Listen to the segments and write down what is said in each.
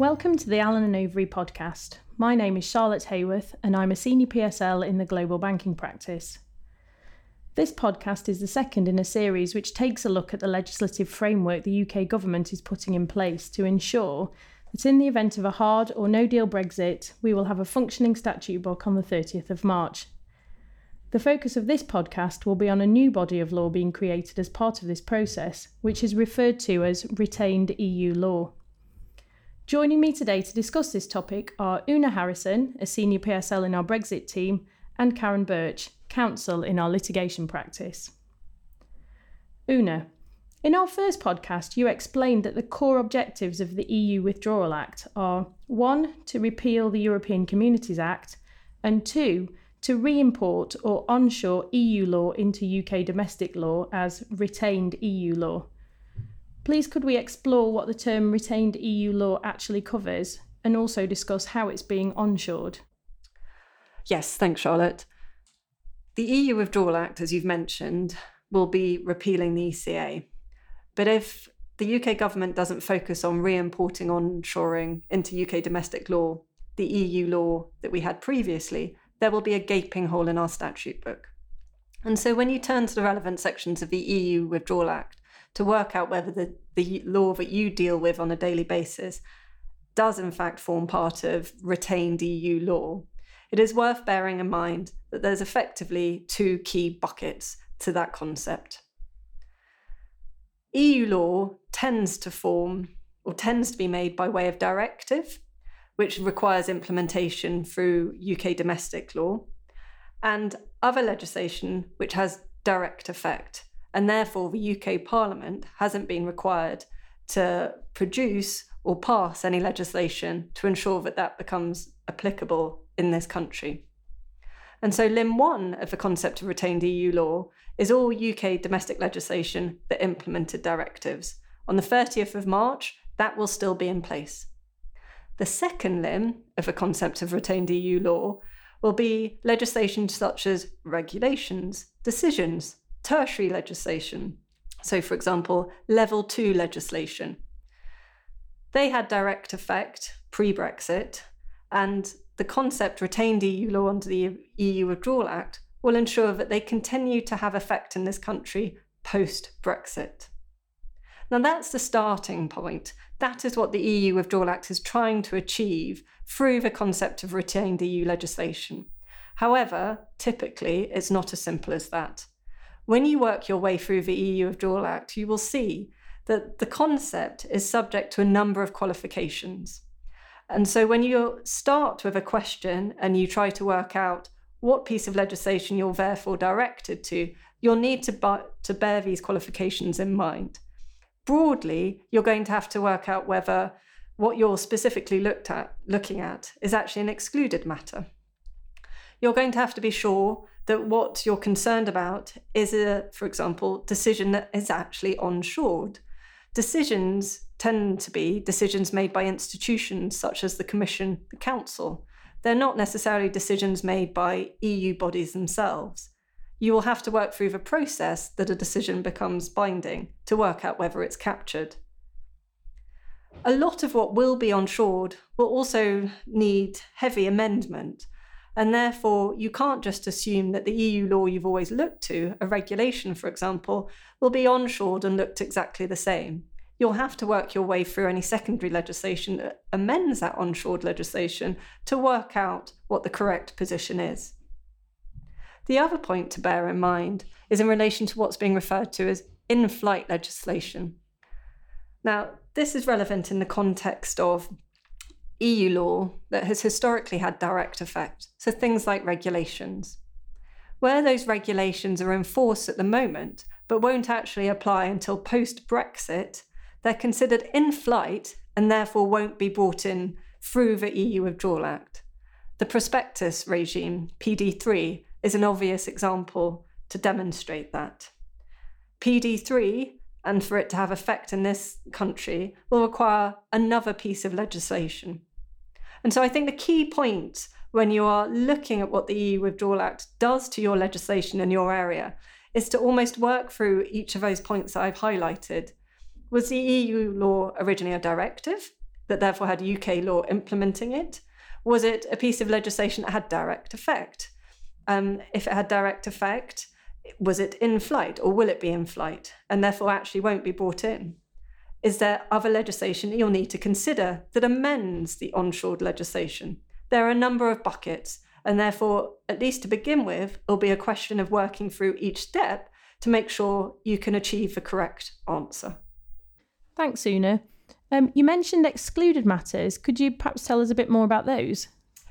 Welcome to the Allen and Overy podcast. My name is Charlotte Haworth and I'm a senior PSL in the global banking practice. This podcast is the second in a series which takes a look at the legislative framework the UK government is putting in place to ensure that in the event of a hard or no deal Brexit, we will have a functioning statute book on the 30th of March. The focus of this podcast will be on a new body of law being created as part of this process, which is referred to as retained EU law. Joining me today to discuss this topic are Oonagh Harrison, a senior PSL in our Brexit team, and Karen Birch, counsel in our litigation practice. Oonagh, in our first podcast, you explained that the core objectives of the EU Withdrawal Act are one, to repeal the European Communities Act, and two, to re import or onshore EU law into UK domestic law as retained EU law. Please, could we explore what the term retained EU law actually covers and also discuss how it's being onshored? Yes, thanks, Charlotte. The EU Withdrawal Act, as you've mentioned, will be repealing the ECA. But if the UK government doesn't focus on re importing onshoring into UK domestic law, the EU law that we had previously, there will be a gaping hole in our statute book. And so when you turn to the relevant sections of the EU Withdrawal Act to work out whether the, the law that you deal with on a daily basis does in fact form part of retained EU law, it is worth bearing in mind that there's effectively two key buckets to that concept. EU law tends to form or tends to be made by way of directive, which requires implementation through UK domestic law, and other legislation which has direct effect. And therefore, the UK Parliament hasn't been required to produce or pass any legislation to ensure that that becomes applicable in this country. And so, Limb 1 of the concept of retained EU law is all UK domestic legislation that implemented directives. On the 30th of March, that will still be in place. The second limb of the concept of retained EU law will be legislation such as regulations, decisions, tertiary legislation. So, for example, level two legislation. They had direct effect pre Brexit, and the concept retained EU law under the EU Withdrawal Act will ensure that they continue to have effect in this country post Brexit. Now, that's the starting point. That is what the EU Withdrawal Act is trying to achieve through the concept of retained EU legislation. However, typically, it's not as simple as that. When you work your way through the EU Withdrawal Act, you will see that the concept is subject to a number of qualifications. And so when you start with a question and you try to work out what piece of legislation you're therefore directed to, you'll need to, to bear these qualifications in mind. Broadly, you're going to have to work out whether what you're specifically looked at, looking at is actually an excluded matter. You're going to have to be sure that what you're concerned about is a, for example, decision that is actually onshored. Decisions tend to be decisions made by institutions such as the Commission, the Council. They're not necessarily decisions made by EU bodies themselves. You will have to work through the process that a decision becomes binding to work out whether it's captured. A lot of what will be onshored will also need heavy amendment and therefore, you can't just assume that the EU law you've always looked to, a regulation, for example, will be onshored and looked exactly the same. You'll have to work your way through any secondary legislation that amends that onshored legislation to work out what the correct position is. The other point to bear in mind is in relation to what's being referred to as in flight legislation. Now, this is relevant in the context of EU law that has historically had direct effect, so things like regulations. Where those regulations are in force at the moment, but won't actually apply until post Brexit, they're considered in flight and therefore won't be brought in through the EU Withdrawal Act. The prospectus regime, PD3, is an obvious example to demonstrate that. PD3, and for it to have effect in this country, will require another piece of legislation. And so I think the key point when you are looking at what the EU Withdrawal Act does to your legislation in your area is to almost work through each of those points that I've highlighted. Was the EU law originally a directive that therefore had UK law implementing it? Was it a piece of legislation that had direct effect? Um, if it had direct effect, was it in flight or will it be in flight and therefore actually won't be brought in? Is there other legislation that you'll need to consider that amends the onshore legislation? There are a number of buckets, and therefore, at least to begin with, it'll be a question of working through each step to make sure you can achieve the correct answer. Thanks, Oonagh. Um, you mentioned excluded matters. Could you perhaps tell us a bit more about those?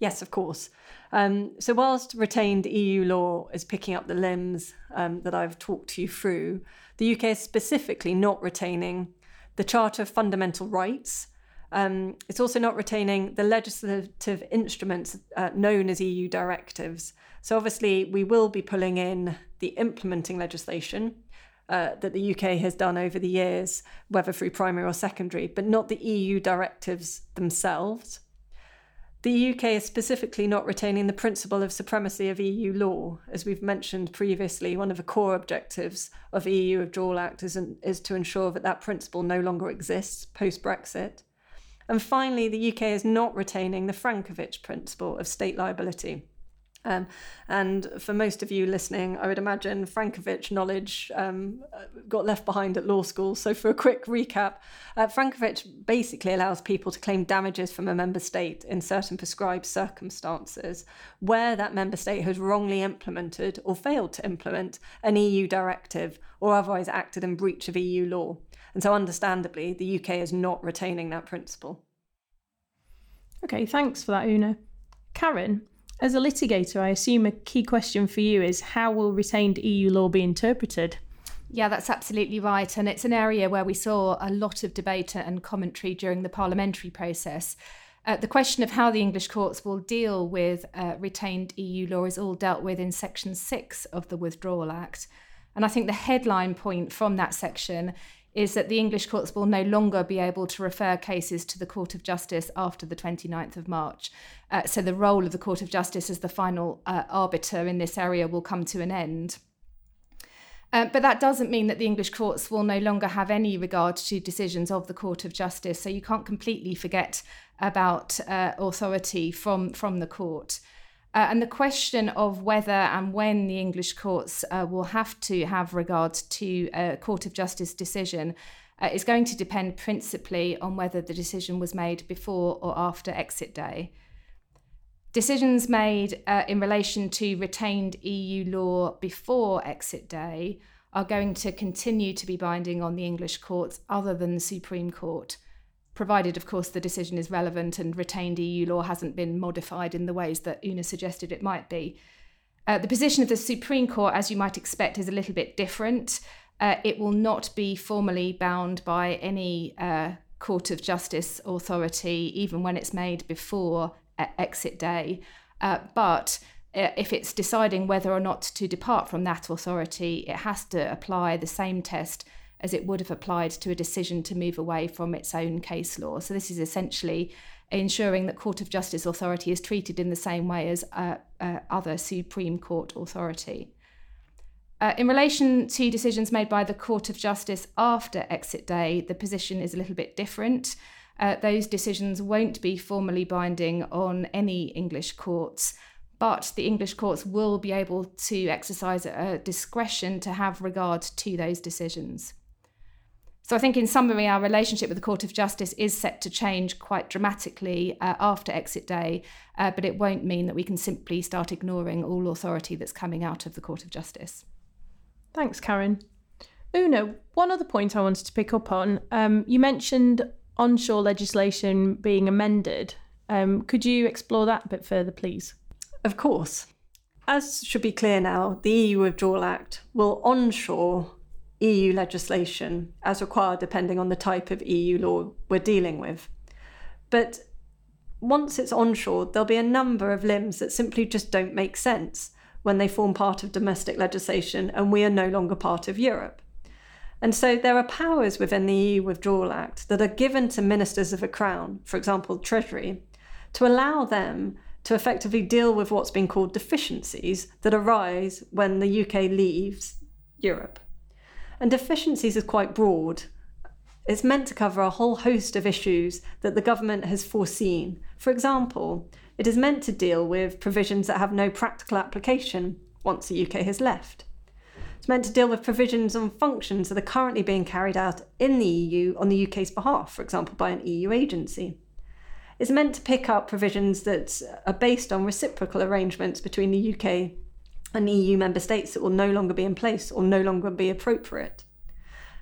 Yes, of course. Um, so, whilst retained EU law is picking up the limbs um, that I've talked to you through, the UK is specifically not retaining the Charter of Fundamental Rights. Um, it's also not retaining the legislative instruments uh, known as EU directives. So, obviously, we will be pulling in the implementing legislation uh, that the UK has done over the years, whether through primary or secondary, but not the EU directives themselves. The UK is specifically not retaining the principle of supremacy of EU law. As we've mentioned previously, one of the core objectives of EU Withdrawal Act is, is to ensure that that principle no longer exists post Brexit. And finally, the UK is not retaining the Francovich principle of state liability. Um, and for most of you listening, I would imagine Francovich knowledge um, got left behind at law school. So, for a quick recap, uh, Francovich basically allows people to claim damages from a member state in certain prescribed circumstances where that member state has wrongly implemented or failed to implement an EU directive or otherwise acted in breach of EU law. And so, understandably, the UK is not retaining that principle. Okay, thanks for that, Oonagh. Karen, as a litigator, I assume a key question for you is how will retained EU law be interpreted? Yeah, that's absolutely right. And it's an area where we saw a lot of debate and commentary during the parliamentary process. Uh, the question of how the English courts will deal with uh, retained EU law is all dealt with in Section 6 of the Withdrawal Act. And I think the headline point from that section is that the English courts will no longer be able to refer cases to the Court of Justice after the 29th of March. Uh, so the role of the Court of Justice as the final uh, arbiter in this area will come to an end. Uh, but that doesn't mean that the English courts will no longer have any regard to decisions of the Court of Justice. So you can't completely forget about uh, authority from, from the court. Uh, and the question of whether and when the English courts uh, will have to have regard to a Court of Justice decision uh, is going to depend principally on whether the decision was made before or after exit day. Decisions made uh, in relation to retained EU law before exit day are going to continue to be binding on the English courts other than the Supreme Court provided, of course, the decision is relevant and retained EU law hasn't been modified in the ways that Oonagh suggested it might be. Uh, the position of the Supreme Court, as you might expect, is a little bit different. Uh, it will not be formally bound by any uh, Court of Justice authority, even when it's made before uh, exit day. Uh, but uh, if it's deciding whether or not to depart from that authority, it has to apply the same test as it would have applied to a decision to move away from its own case law. So, this is essentially ensuring that Court of Justice authority is treated in the same way as uh, uh, other Supreme Court authority. Uh, in relation to decisions made by the Court of Justice after exit day, the position is a little bit different. Uh, those decisions won't be formally binding on any English courts, but the English courts will be able to exercise a discretion to have regard to those decisions. So I think, in summary, our relationship with the Court of Justice is set to change quite dramatically uh, after exit day, uh, but it won't mean that we can simply start ignoring all authority that's coming out of the Court of Justice. Thanks, Karen. Oonagh, one other point I wanted to pick up on. Um, you mentioned onshore legislation being amended. Um, could you explore that a bit further, please? Of course. As should be clear now, the EU Withdrawal Act will onshore EU legislation as required depending on the type of EU law we're dealing with. But once it's onshore, there'll be a number of limbs that simply just don't make sense when they form part of domestic legislation and we are no longer part of Europe. And so there are powers within the EU Withdrawal Act that are given to ministers of the Crown, for example, Treasury, to allow them to effectively deal with what's been called deficiencies that arise when the UK leaves Europe. And deficiencies is quite broad. It's meant to cover a whole host of issues that the government has foreseen. For example, it is meant to deal with provisions that have no practical application once the UK has left. It's meant to deal with provisions on functions that are currently being carried out in the EU on the UK's behalf, for example, by an EU agency. It's meant to pick up provisions that are based on reciprocal arrangements between the UK and EU member states that will no longer be in place or no longer be appropriate.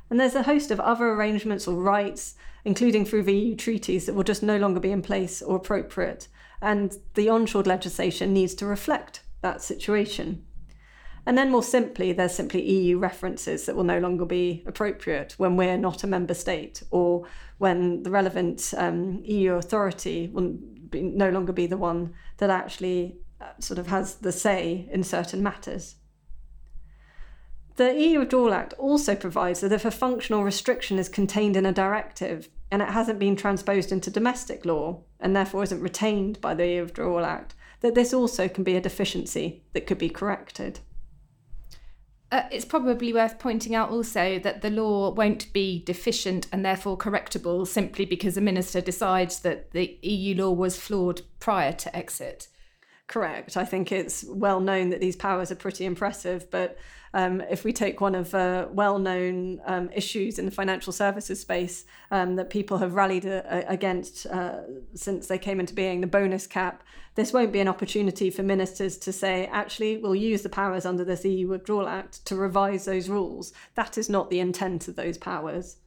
And there's a host of other arrangements or rights, including through the EU treaties, that will just no longer be in place or appropriate. And the onshore legislation needs to reflect that situation. And then more simply, there's simply EU references that will no longer be appropriate when we're not a member state or when the relevant um, EU authority will be, no longer be the one that actually sort of has the say in certain matters. The EU Withdrawal Act also provides that if a functional restriction is contained in a directive and it hasn't been transposed into domestic law and therefore isn't retained by the EU Withdrawal Act, that this also can be a deficiency that could be corrected. Uh, it's probably worth pointing out also that the law won't be deficient and therefore correctable simply because a minister decides that the EU law was flawed prior to exit. Correct. I think it's well known that these powers are pretty impressive, but um, if we take one of uh, well known um, issues in the financial services space um, that people have rallied uh, against uh, since they came into being, the bonus cap, this won't be an opportunity for ministers to say, actually, we'll use the powers under this EU Withdrawal Act to revise those rules. That is not the intent of those powers.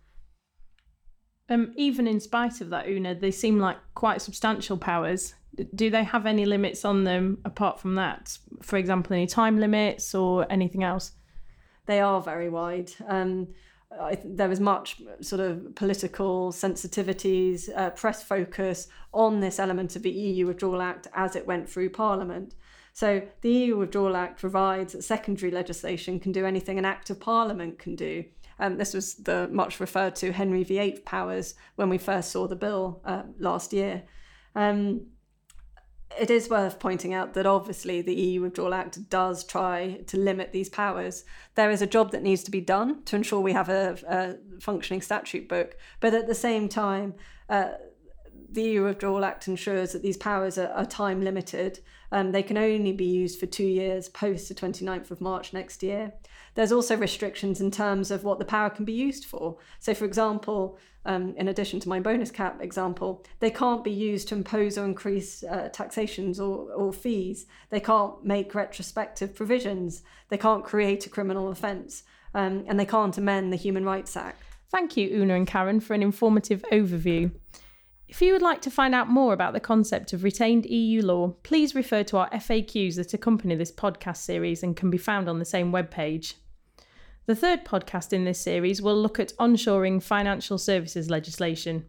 Um, even in spite of that, Oonagh, they seem like quite substantial powers do they have any limits on them apart from that? For example, any time limits or anything else? They are very wide. Um, I, there was much sort of political sensitivities, uh, press focus on this element of the EU Withdrawal Act as it went through Parliament. So the EU Withdrawal Act provides that secondary legislation can do anything an Act of Parliament can do. Um, this was the much referred to Henry VIII powers when we first saw the bill uh, last year. Um, it is worth pointing out that obviously the EU Withdrawal Act does try to limit these powers. There is a job that needs to be done to ensure we have a, a functioning statute book, but at the same time, uh, the EU Withdrawal Act ensures that these powers are, are time limited. Um, they can only be used for two years post the 29th of March next year. There's also restrictions in terms of what the power can be used for. So, for example, um, in addition to my bonus cap example, they can't be used to impose or increase uh, taxations or, or fees. They can't make retrospective provisions. They can't create a criminal offence. Um, and they can't amend the Human Rights Act. Thank you, Oonagh and Karen, for an informative overview. If you would like to find out more about the concept of retained EU law, please refer to our FAQs that accompany this podcast series and can be found on the same webpage. The third podcast in this series will look at onshoring financial services legislation.